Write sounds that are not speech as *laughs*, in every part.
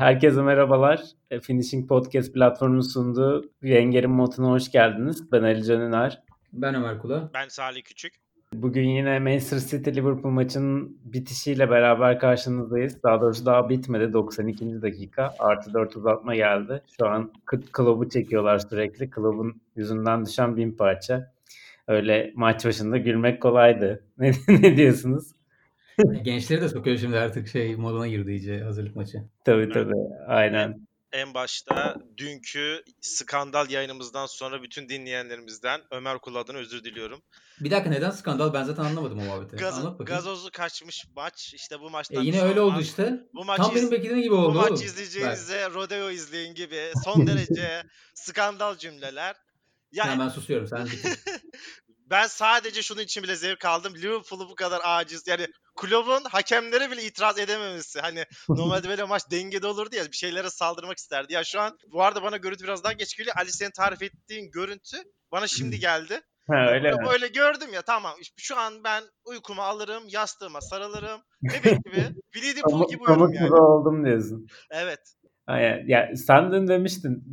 Herkese merhabalar. E, Finishing Podcast platformunun sunduğu Yenger'in Motu'na hoş geldiniz. Ben Ali Can Üner. Ben Ömer Kula. Ben Salih Küçük. Bugün yine Manchester City Liverpool maçının bitişiyle beraber karşınızdayız. Daha doğrusu daha bitmedi. 92. dakika. Artı 4 uzatma geldi. Şu an klubu çekiyorlar sürekli. Klubun yüzünden düşen bin parça. Öyle maç başında gülmek kolaydı. *laughs* Ne, ne diyorsunuz? Gençleri de sokuyor şimdi artık şey moduna girdi iyice hazırlık maçı. Tabii tabii. Aynen. En başta dünkü skandal yayınımızdan sonra bütün dinleyenlerimizden Ömer Kul adına özür diliyorum. Bir dakika neden skandal? Ben zaten anlamadım o muhabbeti. Gaz, Anlat bakayım. Gazozlu kaçmış maç. İşte bu maçtan E yine öyle oldu işte. Bu maç Tam iz- benim beklediğim gibi oldu Bu maç oğlum. izleyeceğinize rodeo izleyin gibi *laughs* son derece skandal cümleler. Ben, Yani ben susuyorum sen. *laughs* ben sadece şunun için bile zevk aldım. Liverpool'u bu kadar aciz. Yani kulübün hakemlere bile itiraz edememesi. Hani *laughs* normalde böyle maç dengede olurdu ya bir şeylere saldırmak isterdi. Ya şu an bu arada bana görüntü biraz daha geç geliyor. Ali senin tarif ettiğin görüntü bana şimdi geldi. Ha, öyle mi? Böyle gördüm ya tamam. Şu an ben uykumu alırım, yastığıma sarılırım. Bebek *laughs* gibi. Winnie the Pooh gibi uyurum yani. oldum diyorsun. Evet. Ya sen dün demiştin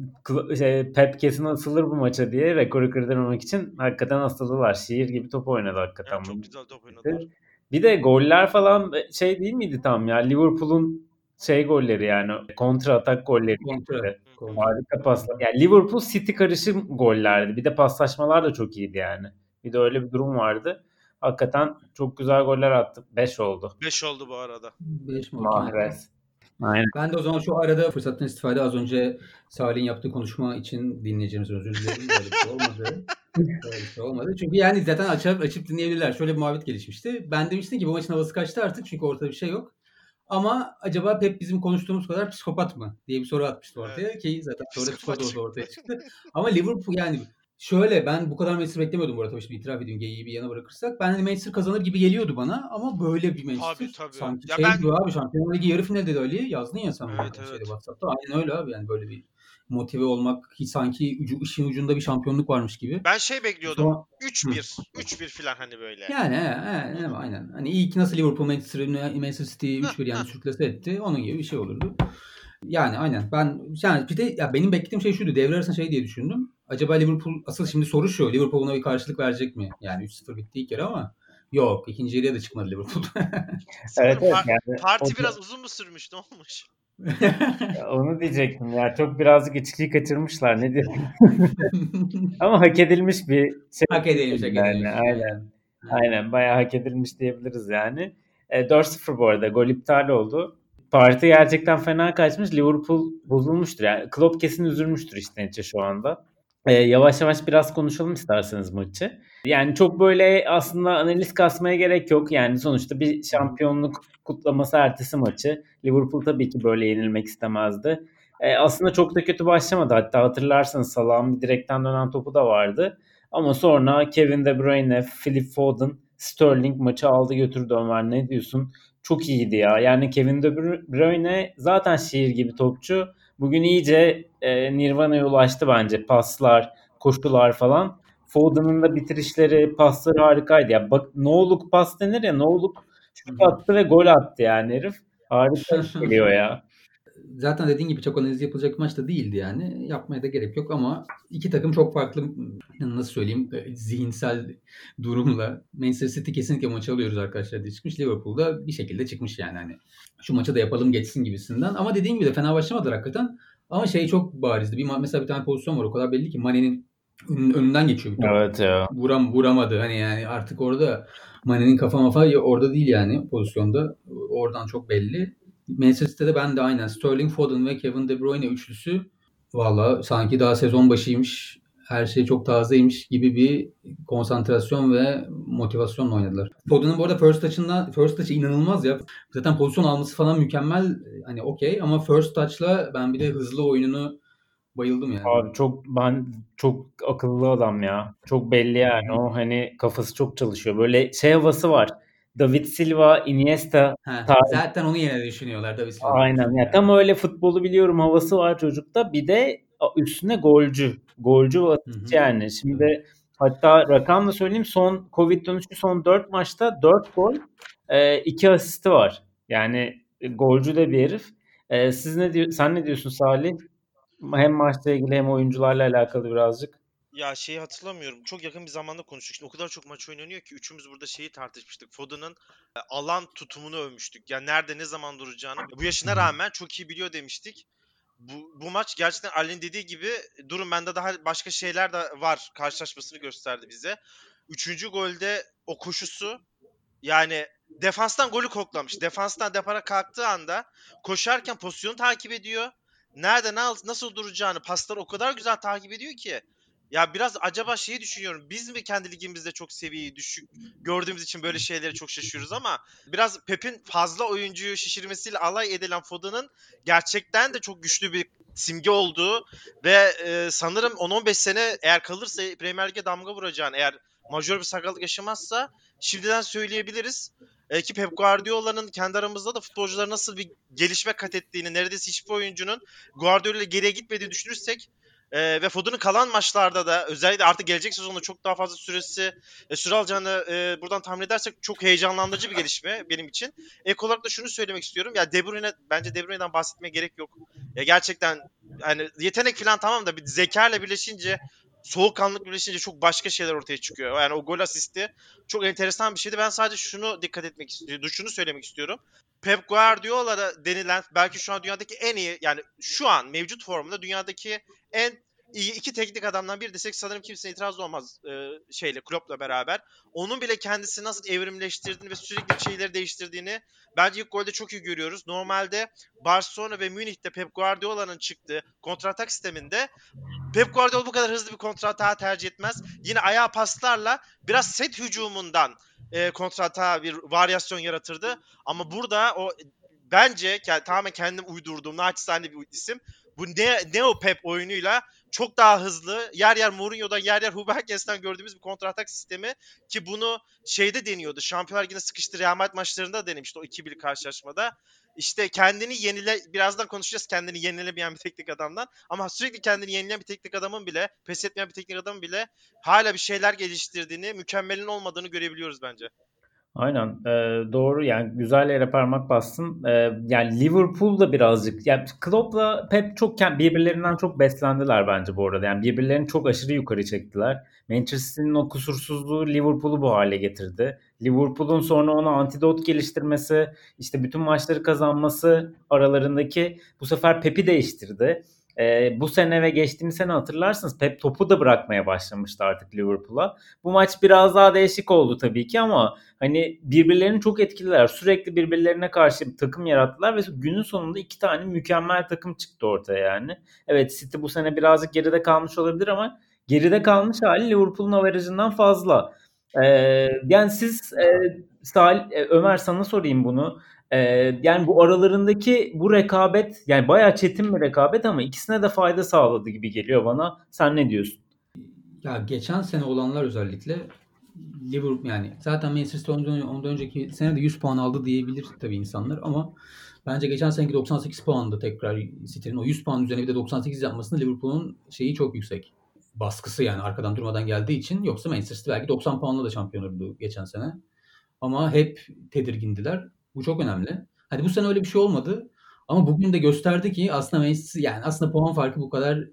şey, Pep kesin asılır bu maça diye rekoru kırdırmamak için hakikaten asıldılar. Şiir gibi top oynadı hakikaten. Bu. çok güzel top oynadılar. Bir de goller falan şey değil miydi tam ya? Liverpool'un şey golleri yani kontra atak golleri. Kontra. Kontra. Harika paslar. Yani Liverpool City karışım gollerdi. Bir de paslaşmalar da çok iyiydi yani. Bir de öyle bir durum vardı. Hakikaten çok güzel goller attı. 5 oldu. 5 oldu bu arada. Beş mi oldu? Mahrez. Aynen. Ben de o zaman şu arada fırsattan istifade az önce Salih'in yaptığı konuşma için dinleyeceğimiz özür dilerim. Böyle bir şey olmadı. *laughs* Böyle bir şey olmadı. Çünkü yani zaten açıp, açıp dinleyebilirler. Şöyle bir muhabbet gelişmişti. Ben demiştim ki bu maçın havası kaçtı artık çünkü ortada bir şey yok. Ama acaba Pep bizim konuştuğumuz kadar psikopat mı diye bir soru atmıştı ortaya ki zaten sonra Psikopat. ortaya çıktı. Ama Liverpool yani şöyle ben bu kadar Manchester beklemiyordum bu arada şimdi itiraf edeyim geyiği bir yana bırakırsak. Ben hani Manchester kazanır gibi geliyordu bana ama böyle bir Manchester. Tabii, tabii. Sanki Ya şey ben- gibi abi Şampiyonlar Ligi yarı finalde de Ali yazdın ya sen Evet, evet. şeyde WhatsApp'ta. Aynen öyle abi yani böyle bir motive olmak hiç sanki ucu, işin ucunda bir şampiyonluk varmış gibi. Ben şey bekliyordum. Sonra- 3-1. 3-1 falan hani böyle. Yani he, he, he, aynen. Hani ilk nasıl Liverpool Manchester, Manchester City 3-1 yani sürklase etti. Onun gibi bir şey olurdu. Yani aynen. Ben yani bir de ya benim beklediğim şey şuydu. Devre arasında şey diye düşündüm. Acaba Liverpool asıl şimdi soru şu. Liverpool buna bir karşılık verecek mi? Yani 3-0 bitti ilk kere ama yok. ikinci yarıya da çıkmadı Liverpool. Evet evet yani. Parti o- biraz uzun mu sürmüş? Ne olmuş? *laughs* Onu diyecektim ya. Çok birazcık içkiyi kaçırmışlar. Ne diyeyim? *laughs* Ama hak edilmiş bir şey. hak edilmiş, hak yani. edilmiş. Aynen. Aynen. Bayağı hak edilmiş diyebiliriz yani. E, 4-0 bu arada. Gol iptal oldu. Parti gerçekten fena kaçmış. Liverpool bozulmuştur. Yani Klopp kesin üzülmüştür işte şu anda. E, yavaş yavaş biraz konuşalım isterseniz maçı. Yani çok böyle aslında analiz kasmaya gerek yok. Yani sonuçta bir şampiyonluk kutlaması ertesi maçı. Liverpool tabii ki böyle yenilmek istemezdi. E, aslında çok da kötü başlamadı. Hatta hatırlarsanız Salah'ın bir direkten dönen topu da vardı. Ama sonra Kevin De Bruyne, Phil Foden, Sterling maçı aldı götürdü Ömer. Ne diyorsun? Çok iyiydi ya. Yani Kevin De Bruyne zaten şiir gibi topçu. Bugün iyice e, Nirvana'ya ulaştı bence. Paslar, koşular falan. Foden'ın da bitirişleri, pasları harikaydı. Ya bak no'luk pas denir ya no'luk şut attı ve gol attı yani herif. Harika *laughs* geliyor ya. Zaten dediğin gibi çok analiz yapılacak bir maç da değildi yani. Yapmaya da gerek yok ama iki takım çok farklı nasıl söyleyeyim e, zihinsel durumla Manchester City kesinlikle maçı alıyoruz arkadaşlar diye çıkmış. Liverpool'da bir şekilde çıkmış yani hani şu maçı da yapalım geçsin gibisinden. Ama dediğin gibi de fena başlamadılar hakikaten. Ama şey çok barizdi. Bir mesela bir tane pozisyon var o kadar belli ki Mane'nin önün- önünden geçiyor bir top. Evet ya. Vuram, vuramadı. Hani yani artık orada Mane'nin kafa mafa orada değil yani pozisyonda. Oradan çok belli. Manchester City'de ben de aynen Sterling, Foden ve Kevin De Bruyne üçlüsü valla sanki daha sezon başıymış. Her şey çok tazeymiş gibi bir konsantrasyon ve motivasyonla oynadılar. Foden'ın bu arada first touch'ından first touch'ı inanılmaz ya. Zaten pozisyon alması falan mükemmel. Hani okey ama first touch'la ben bir de hızlı oyununu bayıldım yani. Abi çok ben çok akıllı adam ya. Çok belli yani o hani kafası çok çalışıyor. Böyle şey havası var. David Silva, Iniesta Ha, zaten onu yine düşünüyorlar David Silva. aynen ya tam öyle futbolu biliyorum havası var çocukta. Bir de üstüne golcü. Golcü hı. yani. Şimdi hatta rakam da söyleyeyim son Covid dönüşü son 4 maçta 4 gol 2 asisti var. Yani e, golcü de bir herif. Ee, siz ne diyor, sen ne diyorsun Salih? Hem maçla ilgili hem oyuncularla alakalı birazcık. Ya şeyi hatırlamıyorum. Çok yakın bir zamanda konuştuk. Şimdi o kadar çok maç oynanıyor ki üçümüz burada şeyi tartışmıştık. Foden'ın e, alan tutumunu övmüştük. Yani nerede ne zaman duracağını. Bu yaşına rağmen çok iyi biliyor demiştik. Bu, bu maç gerçekten Ali'nin dediği gibi durum bende daha başka şeyler de var karşılaşmasını gösterdi bize. Üçüncü golde o koşusu yani defanstan golü koklamış. Defanstan depara kalktığı anda koşarken pozisyonu takip ediyor. Nerede nasıl duracağını pasları o kadar güzel takip ediyor ki. Ya biraz acaba şeyi düşünüyorum. Biz mi kendi ligimizde çok seviyeyi düşük gördüğümüz için böyle şeylere çok şaşıyoruz ama biraz Pep'in fazla oyuncuyu şişirmesiyle alay edilen Foden'ın gerçekten de çok güçlü bir simge olduğu ve e, sanırım 10-15 sene eğer kalırsa Premier Lig'e damga vuracağını eğer majör bir sakatlık yaşamazsa şimdiden söyleyebiliriz. E, ki Pep Guardiola'nın kendi aramızda da futbolcular nasıl bir gelişme kat ettiğini, neredeyse hiçbir oyuncunun Guardiola ile geriye gitmediğini düşünürsek e, ve Foden'ın kalan maçlarda da özellikle artık gelecek sezonda çok daha fazla süresi e, süre alacağını e, buradan tahmin edersek çok heyecanlandırıcı bir gelişme benim için. Ek olarak da şunu söylemek istiyorum. Ya De Bruyne bence De Bruyne'den bahsetmeye gerek yok. Ya gerçekten yani yetenek falan tamam da bir zeka ile birleşince soğukkanlılık birleşince çok başka şeyler ortaya çıkıyor. Yani o gol asisti çok enteresan bir şeydi. Ben sadece şunu dikkat etmek istiyorum, şunu söylemek istiyorum. Pep Guardiola denilen belki şu an dünyadaki en iyi yani şu an mevcut formunda dünyadaki en iyi iki teknik adamdan biri desek sanırım kimse itiraz olmaz e, şeyle Klopp'la beraber. Onun bile kendisini nasıl evrimleştirdiğini ve sürekli şeyleri değiştirdiğini bence ilk golde çok iyi görüyoruz. Normalde Barcelona ve Münih'te Pep Guardiola'nın çıktığı kontratak sisteminde Pep Guardiola bu kadar hızlı bir kontratağı tercih etmez. Yine ayağa paslarla biraz set hücumundan e, kontratağa bir varyasyon yaratırdı. Ama burada o bence yani, tamamen kendim uydurduğum naçizane bir isim. Bu ne, Neo Pep oyunuyla çok daha hızlı yer yer Mourinho'dan yer yer Huberges'ten gördüğümüz bir kontratak sistemi ki bunu şeyde deniyordu. Şampiyonlar Ligi'nde sıkıştı Real Madrid maçlarında denemişti o 2-1 karşılaşmada. İşte kendini yenile birazdan konuşacağız kendini yenilemeyen bir teknik adamdan ama sürekli kendini yenileyen bir teknik adamın bile pes etmeyen bir teknik adamın bile hala bir şeyler geliştirdiğini, mükemmelin olmadığını görebiliyoruz bence. Aynen e, doğru yani güzel yere parmak bastın. E, yani Liverpool da birazcık yani Klopp'la Pep çok birbirlerinden çok beslendiler bence bu arada. Yani birbirlerini çok aşırı yukarı çektiler. Manchester o kusursuzluğu Liverpool'u bu hale getirdi. Liverpool'un sonra ona antidot geliştirmesi, işte bütün maçları kazanması aralarındaki bu sefer Pep'i değiştirdi. E, bu sene ve geçtiğimiz sene hatırlarsınız Pep topu da bırakmaya başlamıştı artık Liverpool'a. Bu maç biraz daha değişik oldu tabii ki ama hani birbirlerini çok etkililer. Sürekli birbirlerine karşı bir takım yarattılar ve günün sonunda iki tane mükemmel takım çıktı ortaya yani. Evet City bu sene birazcık geride kalmış olabilir ama geride kalmış hali Liverpool'un averajından fazla. Ee, yani siz e, Salih, e, Ömer sana sorayım bunu. Ee, yani bu aralarındaki bu rekabet yani bayağı çetin bir rekabet ama ikisine de fayda sağladı gibi geliyor bana. Sen ne diyorsun? Ya geçen sene olanlar özellikle Liverpool yani zaten Manchester ondan, ondan önceki sene de 100 puan aldı diyebilir tabii insanlar ama bence geçen seneki 98 puandı tekrar City'nin o 100 puan üzerine bir de 98 yapmasında Liverpool'un şeyi çok yüksek. Baskısı yani arkadan durmadan geldiği için yoksa Manchester belki 90 puanla da şampiyon olurdu geçen sene. Ama hep tedirgindiler. Bu çok önemli. Hadi bu sene öyle bir şey olmadı. Ama bugün de gösterdi ki aslında Manchester yani aslında puan farkı bu kadar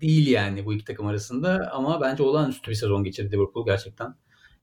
değil yani bu iki takım arasında ama bence olağanüstü bir sezon geçirdi Liverpool gerçekten.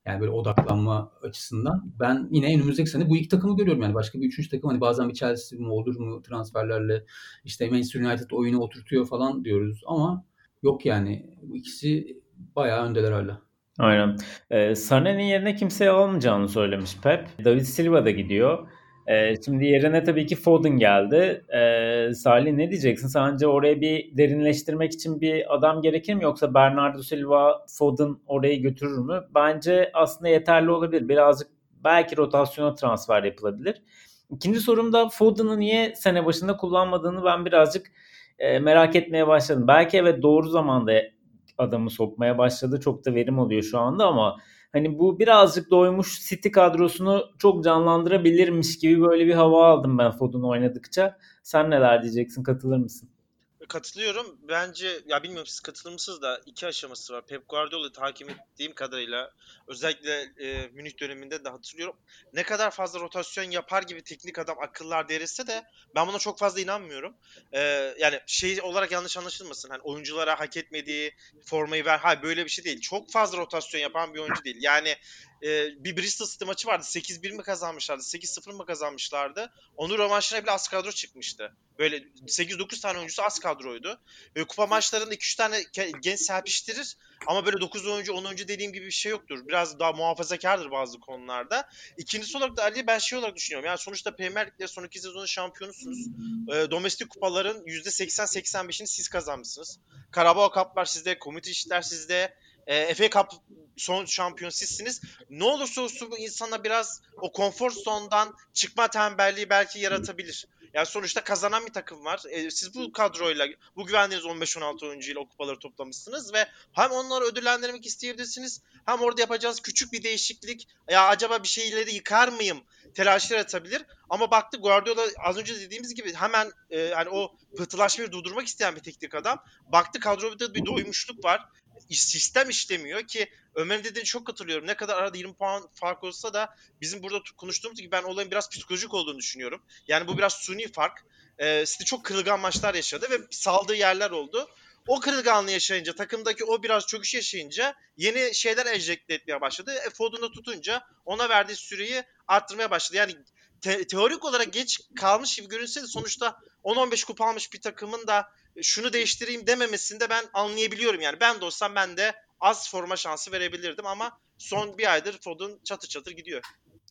Yani böyle odaklanma açısından. Ben yine önümüzdeki sene bu iki takımı görüyorum yani. Başka bir üçüncü takım hani bazen bir Chelsea mi olur mu transferlerle işte Manchester United oyunu oturtuyor falan diyoruz ama yok yani bu ikisi bayağı öndeler hala. Aynen. Ee, Sané'nin yerine kimseyi almayacağını söylemiş Pep. David Silva da gidiyor. Ee, şimdi yerine tabii ki Foden geldi. Ee, Salih ne diyeceksin? Sence oraya bir derinleştirmek için bir adam gerekir mi? Yoksa Bernardo Silva, Foden orayı götürür mü? Bence aslında yeterli olabilir. Birazcık belki rotasyona transfer yapılabilir. İkinci sorum da Foden'ı niye sene başında kullanmadığını ben birazcık e, merak etmeye başladım. Belki evet doğru zamanda adamı sokmaya başladı. Çok da verim alıyor şu anda ama hani bu birazcık doymuş City kadrosunu çok canlandırabilirmiş gibi böyle bir hava aldım ben Foden oynadıkça. Sen neler diyeceksin? Katılır mısın? Katılıyorum. Bence ya bilmiyorum siz katılır mısınız da iki aşaması var. Pep Guardiola takip ettiğim kadarıyla özellikle e, Münih döneminde de hatırlıyorum. Ne kadar fazla rotasyon yapar gibi teknik adam akıllar deretse de ben buna çok fazla inanmıyorum. E, yani şey olarak yanlış anlaşılmasın. Hani oyunculara hak etmediği formayı ver. Hayır böyle bir şey değil. Çok fazla rotasyon yapan bir oyuncu değil. Yani e, bir Bristol City maçı vardı. 8-1 mi kazanmışlardı? 8-0 mı kazanmışlardı? Onun rövanşına bile az kadro çıkmıştı. Böyle 8-9 tane oyuncusu az kadroydu. Böyle kupa maçlarında 2-3 tane genç serpiştirir. Ama böyle 9 oyuncu 10 oyuncu dediğim gibi bir şey yoktur. Biraz daha muhafazakardır bazı konularda. İkincisi olarak da Ali ben şey olarak düşünüyorum. Yani sonuçta Premier Lig'de son iki sezonun şampiyonusunuz. E, domestik kupaların %80-85'ini siz kazanmışsınız. Karabağ Cup'lar sizde, komite işler sizde. E, FA Cup son şampiyon sizsiniz. Ne olursa olsun bu insana biraz o konfor zondan çıkma tembelliği belki yaratabilir. Yani sonuçta kazanan bir takım var. E, siz bu kadroyla, bu güvendiğiniz 15-16 oyuncuyla o kupaları toplamışsınız ve hem onları ödüllendirmek isteyebilirsiniz hem orada yapacağınız küçük bir değişiklik ya acaba bir şeyleri yıkar mıyım telaşı yaratabilir. Ama baktı Guardiola az önce dediğimiz gibi hemen e, hani o pıhtılaşmayı durdurmak isteyen bir teknik adam. Baktı kadroda bir doymuşluk var sistem işlemiyor ki Ömer'in dediğini çok katılıyorum. Ne kadar arada 20 puan fark olsa da bizim burada konuştuğumuz gibi ben olayın biraz psikolojik olduğunu düşünüyorum. Yani bu biraz suni fark. Ee, City çok kırılgan maçlar yaşadı ve saldığı yerler oldu. O kırılganlığı yaşayınca, takımdaki o biraz çöküş yaşayınca yeni şeyler enjekte etmeye başladı. E, Foden'ı tutunca ona verdiği süreyi arttırmaya başladı. Yani te- teorik olarak geç kalmış gibi görünse de sonuçta 10-15 kupa almış bir takımın da şunu değiştireyim dememesini de ben anlayabiliyorum yani. Ben de olsam ben de az forma şansı verebilirdim ama son bir aydır Foden çatır çatır gidiyor.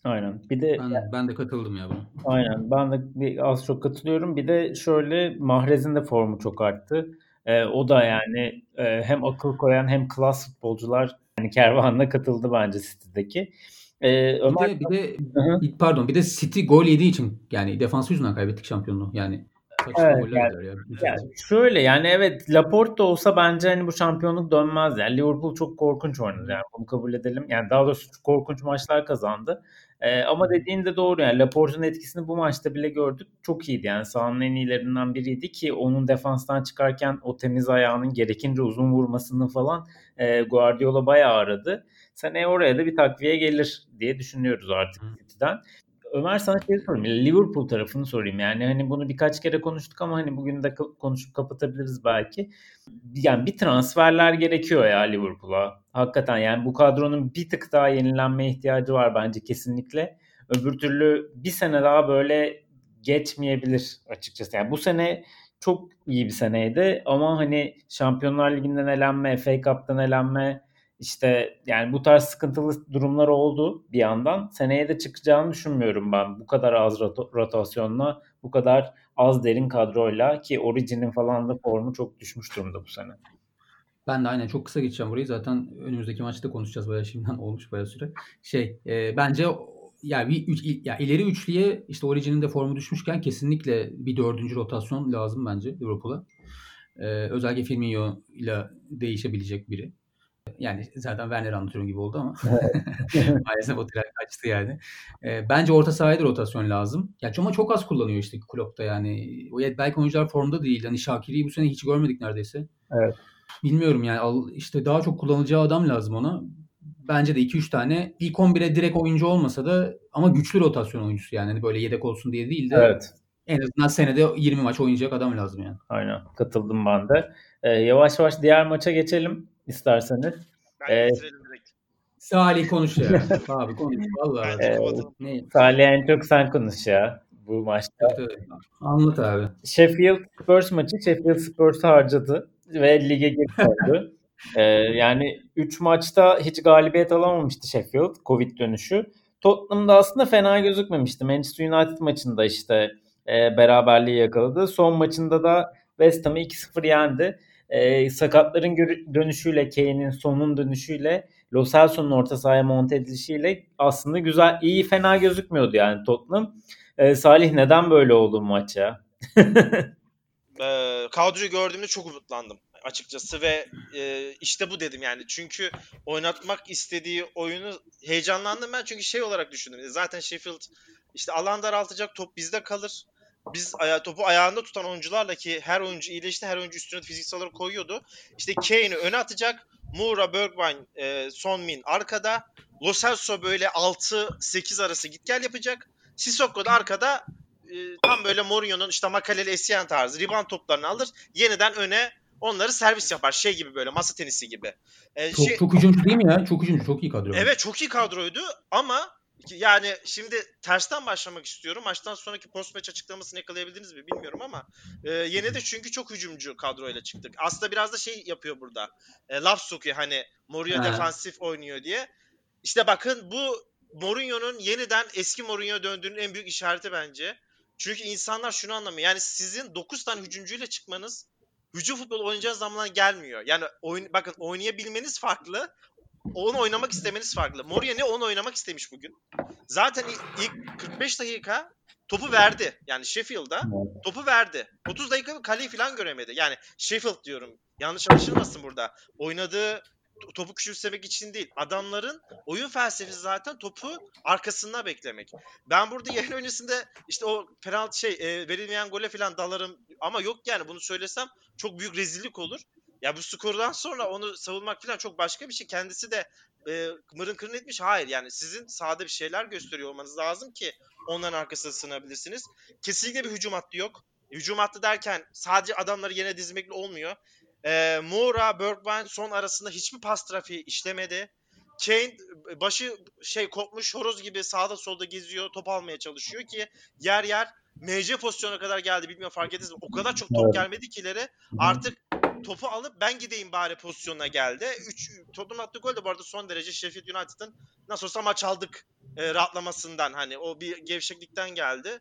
Aynen. Bir de ben, ben de katıldım ya buna. Aynen. Ben de bir, az çok katılıyorum. Bir de şöyle Mahrez'in de formu çok arttı. Ee, o da yani e, hem akıl koyan hem klas futbolcular yani kervanına katıldı bence City'deki. Ee, Ömer bir de, bir de pardon bir de City gol yediği için yani defansı yüzünden kaybettik şampiyonluğu. Yani evet, yani, yani. yani şöyle yani evet Laporte olsa bence hani bu şampiyonluk dönmez yani Liverpool çok korkunç oynadı yani bunu kabul edelim. Yani daha doğrusu korkunç maçlar kazandı. Ee, ama dediğin de doğru yani Laporte'un etkisini bu maçta bile gördük. Çok iyiydi yani sahanın en iyilerinden biriydi ki onun defanstan çıkarken o temiz ayağının gerekince uzun vurmasını falan e, Guardiola bayağı aradı. Seneye oraya da bir takviye gelir diye düşünüyoruz artık City'den. Ömer sana şey sorayım. Liverpool tarafını sorayım. Yani hani bunu birkaç kere konuştuk ama hani bugün de konuşup kapatabiliriz belki. Yani bir transferler gerekiyor ya Liverpool'a. Hakikaten yani bu kadronun bir tık daha yenilenmeye ihtiyacı var bence kesinlikle. Öbür türlü bir sene daha böyle geçmeyebilir açıkçası. Yani bu sene çok iyi bir seneydi ama hani Şampiyonlar Ligi'nden elenme, FA Cup'tan elenme, işte yani bu tarz sıkıntılı durumlar oldu bir yandan. Seneye de çıkacağını düşünmüyorum ben. Bu kadar az rot- rotasyonla, bu kadar az derin kadroyla ki Origin'in falan da formu çok düşmüş durumda bu sene. Ben de aynen çok kısa geçeceğim burayı. Zaten önümüzdeki maçta konuşacağız bayağı şimdiden olmuş bayağı süre. Şey e, bence yani bir üç, ya ileri üçlüye işte Origin'in de formu düşmüşken kesinlikle bir dördüncü rotasyon lazım bence Liverpool'a. Ee, özellikle Firmino ile değişebilecek biri. Yani zaten Werner anlatıyorum gibi oldu ama *laughs* maalesef o tren kaçtı yani. E, bence orta sahaya da rotasyon lazım. Ya ama çok az kullanıyor işte Klopp'ta yani. O belki oyuncular formda değil. Hani Şakir'i bu sene hiç görmedik neredeyse. Evet. Bilmiyorum yani işte daha çok kullanacağı adam lazım ona. Bence de 2-3 tane ilk 11'e direkt oyuncu olmasa da ama güçlü rotasyon oyuncusu yani. Hani böyle yedek olsun diye değil de evet. en azından senede 20 maç oynayacak adam lazım yani. Aynen katıldım ben de. Ee, yavaş yavaş diğer maça geçelim isterseniz. Ben ee, direkt. Salih konuş ya. *laughs* Abi konuş. Vallahi. Ee, ne? Salih en çok sen konuş ya bu maçta. Evet, Anlat abi. Sheffield Spurs maçı Sheffield Spurs harcadı ve lige geri *laughs* ee, yani 3 maçta hiç galibiyet alamamıştı Sheffield Covid dönüşü. Tottenham'da aslında fena gözükmemişti. Manchester United maçında işte e, beraberliği yakaladı. Son maçında da West Ham'ı 2-0 yendi e, sakatların dönüşüyle, Kane'in sonun dönüşüyle, Lo Celso'nun orta sahaya monte edilişiyle aslında güzel, iyi fena gözükmüyordu yani Tottenham. E, Salih neden böyle oldu maç ya? *laughs* e, kadroyu gördüğümde çok umutlandım açıkçası ve e, işte bu dedim yani. Çünkü oynatmak istediği oyunu heyecanlandım ben çünkü şey olarak düşündüm. Zaten Sheffield işte alan daraltacak top bizde kalır. Biz aya, topu ayağında tutan oyuncularla ki her oyuncu iyileşti, her oyuncu üstüne fiziksel olarak koyuyordu. İşte Kane'i öne atacak. Moura, Bergwijn, e, Son Min arkada. Lo Celso böyle 6-8 arası git gel yapacak. Sissoko da arkada e, tam böyle Mourinho'nun işte Makaleli Essien tarzı rebound toplarını alır. Yeniden öne onları servis yapar. Şey gibi böyle masa tenisi gibi. E, çok, şey, çok hücumcu değil mi ya? Çok hücumcu. Çok iyi kadro. Evet çok iyi kadroydu ama yani şimdi tersten başlamak istiyorum. Maçtan sonraki post maç açıklamasını yakalayabildiniz mi bilmiyorum ama e, yine de çünkü çok hücumcu kadroyla çıktık. Aslında biraz da şey yapıyor burada. E, laf sokuyor hani Mourinho defansif oynuyor diye. İşte bakın bu Mourinho'nun yeniden eski Mourinho'ya döndüğünün en büyük işareti bence. Çünkü insanlar şunu anlamıyor. Yani sizin 9 tane hücumcuyla çıkmanız hücum futbol oynayacağınız zamanlar gelmiyor. Yani oyun, bakın oynayabilmeniz farklı. Onu oynamak istemeniz farklı. Mourinho ne onu oynamak istemiş bugün. Zaten ilk 45 dakika topu verdi. Yani Sheffield'a topu verdi. 30 dakika kaleyi falan göremedi. Yani Sheffield diyorum. Yanlış anlaşılmasın burada. Oynadığı topu küçümsemek için değil. Adamların oyun felsefesi zaten topu arkasında beklemek. Ben burada *laughs* yayın öncesinde işte o penaltı şey e, verilmeyen gole falan dalarım ama yok yani bunu söylesem çok büyük rezillik olur. Ya bu skordan sonra onu savunmak falan çok başka bir şey. Kendisi de e, mırın kırın etmiş. Hayır yani sizin sahada bir şeyler gösteriyor olmanız lazım ki onların arkasına sığınabilirsiniz. Kesinlikle bir hücum hattı yok. Hücum hattı derken sadece adamları yine dizmekle olmuyor. E, Moura, Bergwijn son arasında hiçbir pas trafiği işlemedi. Kane başı şey kopmuş horoz gibi sağda solda geziyor, top almaya çalışıyor ki yer yer MC pozisyona kadar geldi. Bilmiyorum fark ettiniz mi? O kadar çok top gelmedi ki ileri. Artık topu alıp ben gideyim bari pozisyonuna geldi. 3 Tottenham attığı gol de bu arada son derece Sheffield United'ın nasıl olsa maç aldık e, rahatlamasından hani o bir gevşeklikten geldi.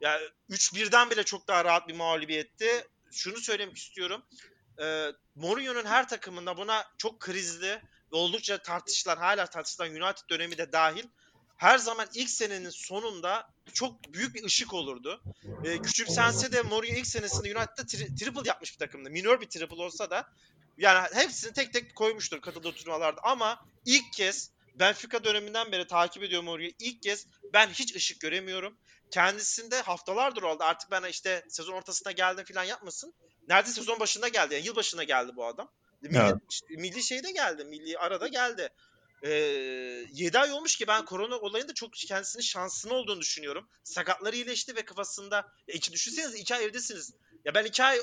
Yani 3-1'den bile çok daha rahat bir mağlubiyetti. Şunu söylemek istiyorum. E, Mourinho'nun her takımında buna çok krizli ve oldukça tartışılan hala tartışılan United dönemi de dahil her zaman ilk senenin sonunda çok büyük bir ışık olurdu. E, küçümsense de Mourinho ilk senesinde United'da tri- triple yapmış bir takımdı. Minor bir triple olsa da yani hepsini tek tek koymuştur katıldığı turnuvalarda ama ilk kez Benfica döneminden beri takip ediyorum Mourinho'yu. İlk kez ben hiç ışık göremiyorum. Kendisinde haftalardır oldu. Artık ben işte sezon ortasına geldim falan yapmasın. Neredeyse sezon başında geldi. Yani yıl başına geldi bu adam. Milli, evet. milli şeyde geldi. Milli arada geldi e, 7 ay olmuş ki ben korona olayında çok kendisinin şansını olduğunu düşünüyorum. Sakatları iyileşti ve kafasında ya iki düşünseniz 2 ay evdesiniz. Ya ben 2 ay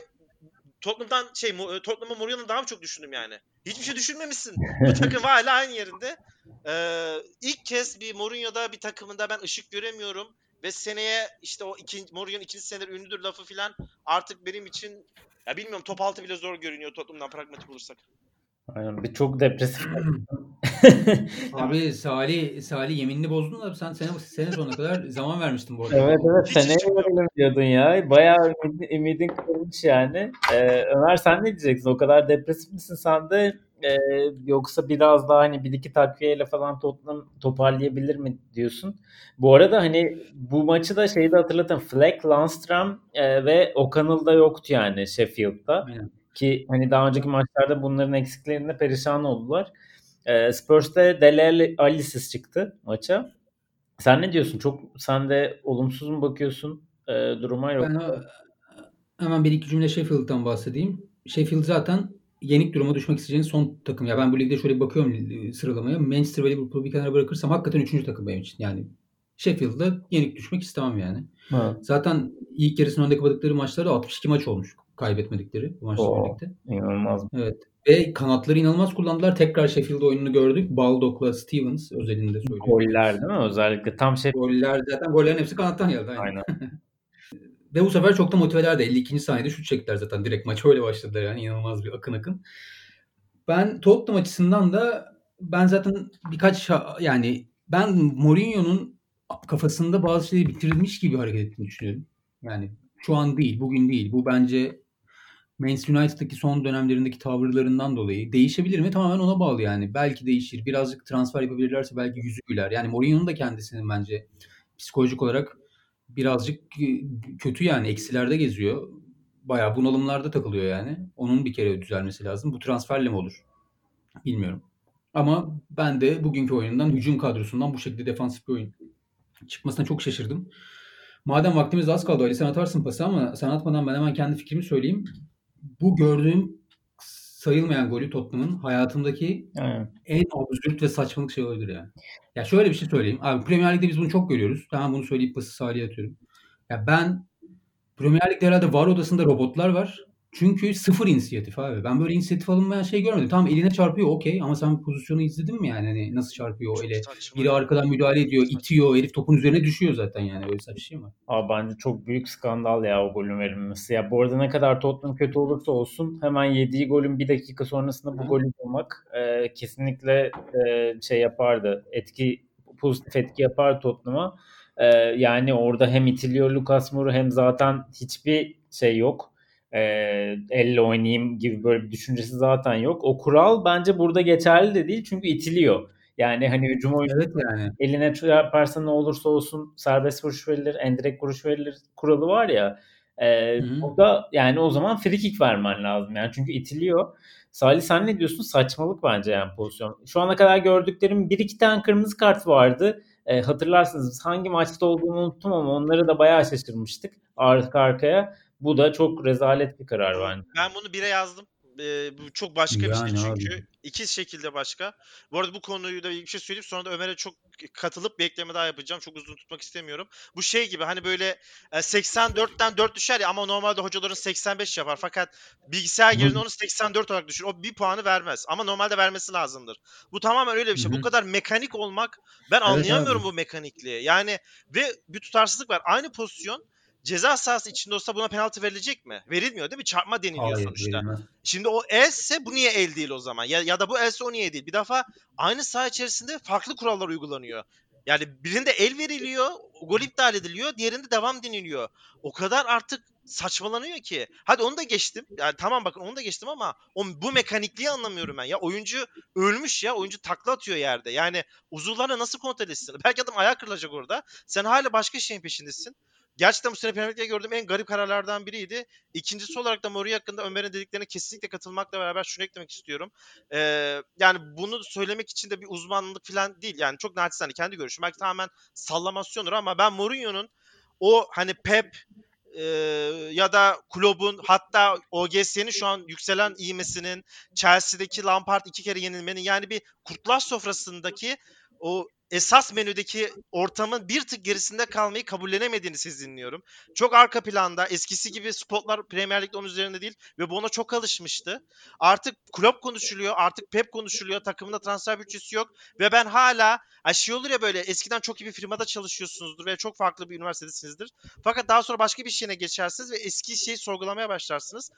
Tottenham'dan şey Tottenham'a Mourinho'dan daha mı çok düşündüm yani. Hiçbir şey düşünmemişsin. Bu takım *laughs* hala aynı yerinde. Ee, ilk kez bir Mourinho'da bir takımında ben ışık göremiyorum ve seneye işte o ikinci Mourinho'nun ikinci senedir ünlüdür lafı filan artık benim için ya bilmiyorum top altı bile zor görünüyor Tottenham'dan pragmatik olursak. Aynen bir çok depresif. *clears throat* Abi *laughs* Salih Salih yeminini bozdun da sen sene, sene sonuna kadar zaman vermiştin bu arada. Evet evet seneye verelim diyordun ya. Bayağı ümidin, ümidin kırılmış yani. Ee, Ömer sen ne diyeceksin? O kadar depresif misin sen de? Ee, yoksa biraz daha hani bir iki takviyeyle falan Tottenham toparlayabilir mi diyorsun? Bu arada hani bu maçı da şeyde hatırlatın. Fleck, Landstram e, ve O'Connell da yoktu yani Sheffield'da. Aynen. Ki hani daha önceki maçlarda bunların eksiklerinde perişan oldular. E, Spurs'te Dele Alice'siz çıktı maça. Sen ne diyorsun? Çok sen de olumsuz mu bakıyorsun e, duruma yok? Ben hemen bir iki cümle Sheffield'dan bahsedeyim. Sheffield zaten yenik duruma düşmek isteyeceğin son takım. Ya ben bu ligde şöyle bir bakıyorum sıralamaya. Manchester ve Liverpool'u bir kenara bırakırsam hakikaten üçüncü takım benim için. Yani Sheffield'da yenik düşmek istemem yani. Ha. Zaten ilk yarısının önde kapadıkları maçlarda 62 maç olmuş kaybetmedikleri bu maçla Oo, birlikte. İnanılmaz. Evet. Ve kanatları inanılmaz kullandılar. Tekrar Sheffield oyununu gördük. Baldock'la Stevens özelinde söylüyorum. Goller değil mi? Özellikle tam şey. Goller zaten gollerin hepsi kanattan geldi. Aynen. aynen. *laughs* Ve bu sefer çok da motiveler de 52. saniyede şut çektiler zaten. Direkt maç öyle başladılar yani inanılmaz bir akın akın. Ben Tottenham açısından da ben zaten birkaç yani ben Mourinho'nun kafasında bazı şeyleri bitirilmiş gibi hareket ettiğini düşünüyorum. Yani şu an değil, bugün değil. Bu bence Manchester United'daki son dönemlerindeki tavırlarından dolayı değişebilir mi? Tamamen ona bağlı yani. Belki değişir. Birazcık transfer yapabilirlerse belki yüzü güler. Yani Mourinho'nun da kendisinin bence psikolojik olarak birazcık kötü yani. Eksilerde geziyor. Bayağı bunalımlarda takılıyor yani. Onun bir kere düzelmesi lazım. Bu transferle mi olur? Bilmiyorum. Ama ben de bugünkü oyundan, hücum kadrosundan bu şekilde defansif bir oyun çıkmasına çok şaşırdım. Madem vaktimiz az kaldı Ali sen atarsın pası ama sen atmadan ben hemen kendi fikrimi söyleyeyim. Bu gördüğüm sayılmayan golü Tottenham'ın hayatımdaki Evet. en absürt ve saçmalık şey olabilir yani. Ya şöyle bir şey söyleyeyim. Abi Premier Lig'de biz bunu çok görüyoruz. Tamam bunu söyleyip pası Salih'e atıyorum. Ya ben Premier Lig'de herhalde var odasında robotlar var. Çünkü sıfır inisiyatif abi. Ben böyle inisiyatif alınmayan şey görmedim. Tamam eline çarpıyor okey ama sen pozisyonu izledin mi yani? Hani nasıl çarpıyor o Çok ele? saçma. Biri arkadan müdahale ediyor, itiyor. Herif topun üzerine düşüyor zaten yani. Öyle saçma şey mi var? Abi bence çok büyük skandal ya o golün verilmesi. Ya bu arada ne kadar Tottenham kötü olursa olsun hemen yediği golün bir dakika sonrasında bu Hı. golü bulmak e, kesinlikle e, şey yapardı. Etki pozitif etki yapar Tottenham'a. E, yani orada hem itiliyor Lucas Moura hem zaten hiçbir şey yok. E, elle oynayayım gibi böyle bir düşüncesi zaten yok. O kural bence burada geçerli de değil çünkü itiliyor. Yani hani hücum oyuncusu Evet yani. eline çarparsa ne olursa olsun serbest vuruş verilir, endirek vuruş verilir kuralı var ya. E, Hı hı. burada yani o zaman free kick vermen lazım yani çünkü itiliyor. Salih sen ne diyorsun? Saçmalık bence yani pozisyon. Şu ana kadar gördüklerim bir iki tane kırmızı kart vardı. E, hatırlarsınız hangi maçta olduğunu unuttum ama onları da bayağı şaşırmıştık arka arkaya. Bu da çok rezalet bir karar bence. Ben bunu bire yazdım. Ee, bu çok başka bir Yani şey abi. çünkü. İki şekilde başka. Bu arada bu konuyu da bir şey söyleyip sonra da Ömer'e çok katılıp bir ekleme daha yapacağım. Çok uzun tutmak istemiyorum. Bu şey gibi hani böyle e, 84'ten 4 düşer ya ama normalde hocaların 85 yapar. Fakat bilgisayar yerine onu 84 olarak düşür. O bir puanı vermez. Ama normalde vermesi lazımdır. Bu tamamen öyle bir şey. Hı Bu kadar mekanik olmak ben Evet anlayamıyorum abi. bu mekanikliği. Yani ve bir tutarsızlık var. Aynı pozisyon ceza sahası içinde olsa buna penaltı verilecek mi? Verilmiyor değil mi? Çarpma deniliyor Hayır sonuçta. verilmez. Şimdi o else bu niye el değil o zaman? Ya, ya da bu else o niye değil? Bir defa aynı saha içerisinde farklı kurallar uygulanıyor. Yani birinde el veriliyor, gol iptal ediliyor, diğerinde devam deniliyor. O kadar artık saçmalanıyor ki. Hadi onu da geçtim. Yani tamam bakın onu da geçtim ama o, bu mekanikliği anlamıyorum ben. Ya oyuncu ölmüş ya. Oyuncu takla atıyor yerde. Yani uzuvlarla nasıl kontrol etsin? Belki adam ayağı kırılacak orada. Sen hala başka şeyin peşindesin. Gerçekten bu sene Premier gördüğüm en garip kararlardan biriydi. İkincisi olarak da Mourinho hakkında Ömer'in dediklerine kesinlikle katılmakla beraber şunu eklemek istiyorum. Ee, yani bunu söylemek için de bir uzmanlık falan değil. Yani çok naçizane kendi görüşüm. Belki tamamen sallamasyondur ama ben Mourinho'nun o hani Pep e, ya da kulübün hatta OGS'nin şu an yükselen ivmesinin Chelsea'deki Lampard iki kere yenilmenin yani bir kurtlar sofrasındaki o esas menüdeki ortamın bir tık gerisinde kalmayı kabullenemediğini siz dinliyorum. Çok arka planda eskisi gibi spotlar Premier Lig'de onun üzerinde değil ve bu ona çok alışmıştı. Artık kulüp konuşuluyor, artık Pep konuşuluyor, takımında transfer bütçesi yok ve ben hala ha şey olur ya böyle eskiden çok iyi bir firmada çalışıyorsunuzdur ve çok farklı bir üniversitedesinizdir. Fakat daha sonra başka bir şeyine geçersiniz ve eski şeyi sorgulamaya başlarsınız.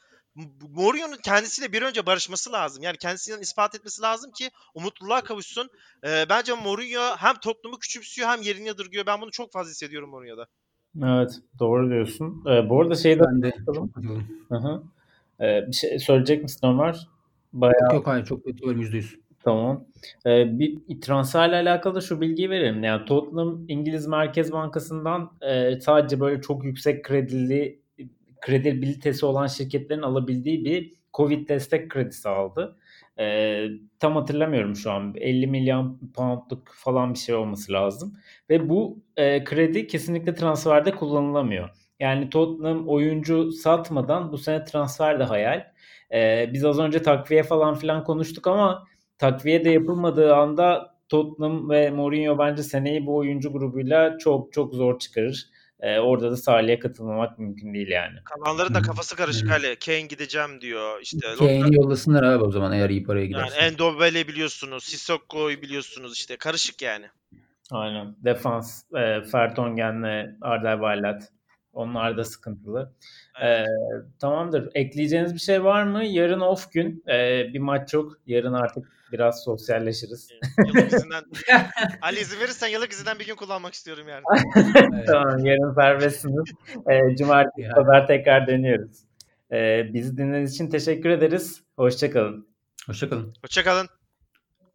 Mourinho'nun kendisiyle bir önce barışması lazım. Yani kendisinden ispat etmesi lazım ki o mutluluğa kavuşsun. Ee, bence Mourinho hem Tottenham'ı küçümsüyor hem yerini yadırgıyor. Ben bunu çok fazla hissediyorum Mourinho'da. Evet doğru diyorsun. E, bu arada şeyde Ben de çok katılıyorum. Hı hı. E, bir şey söyleyecek misin Ömer? Bayağı Yok yok hayır çok katılıyorum yüzde yüz. Tamam. Ee, bir transferle alakalı da şu bilgiyi verelim. Yani Tottenham İngiliz Merkez Bankası'ndan e, sadece böyle çok yüksek kredili kredibilitesi olan şirketlerin alabildiği bir Covid destek kredisi aldı. Ee, tam hatırlamıyorum şu an. 50 milyon poundluk falan bir şey olması lazım. Ve bu e, kredi kesinlikle transferde kullanılamıyor. Yani Tottenham oyuncu satmadan bu sene transfer de hayal. Ee, biz az önce takviye falan filan konuştuk ama takviye de yapılmadığı anda Tottenham ve Mourinho bence seneyi bu oyuncu grubuyla çok çok zor çıkarır. Ee, orada da Salih'e katılmamak mümkün değil yani. Kalanların da kafası karışık. Hı. Hani Kane gideceğim diyor. İşte Kane'i yollasınlar abi o zaman eğer iyi paraya yani giderse. Endobele biliyorsunuz. Sissoko'yu biliyorsunuz işte. Karışık yani. Aynen. Defans, e, Fertongen'le Arderweilat. Onlar da sıkıntılı. Evet. Ee, tamamdır. Ekleyeceğiniz bir şey var mı? Yarın off gün. Ee, bir maç yok. Yarın artık biraz sosyalleşiriz. Yıllık izinden. *laughs* Ali izin verirsen yıllık izinden bir gün kullanmak istiyorum yani. Evet. tamam yarın serbestsiniz. Ee, cumartesi Ya. pazar tekrar dönüyoruz. Ee, bizi dinlediğiniz için teşekkür ederiz. Hoşçakalın. Hoşçakalın. Hoşçakalın.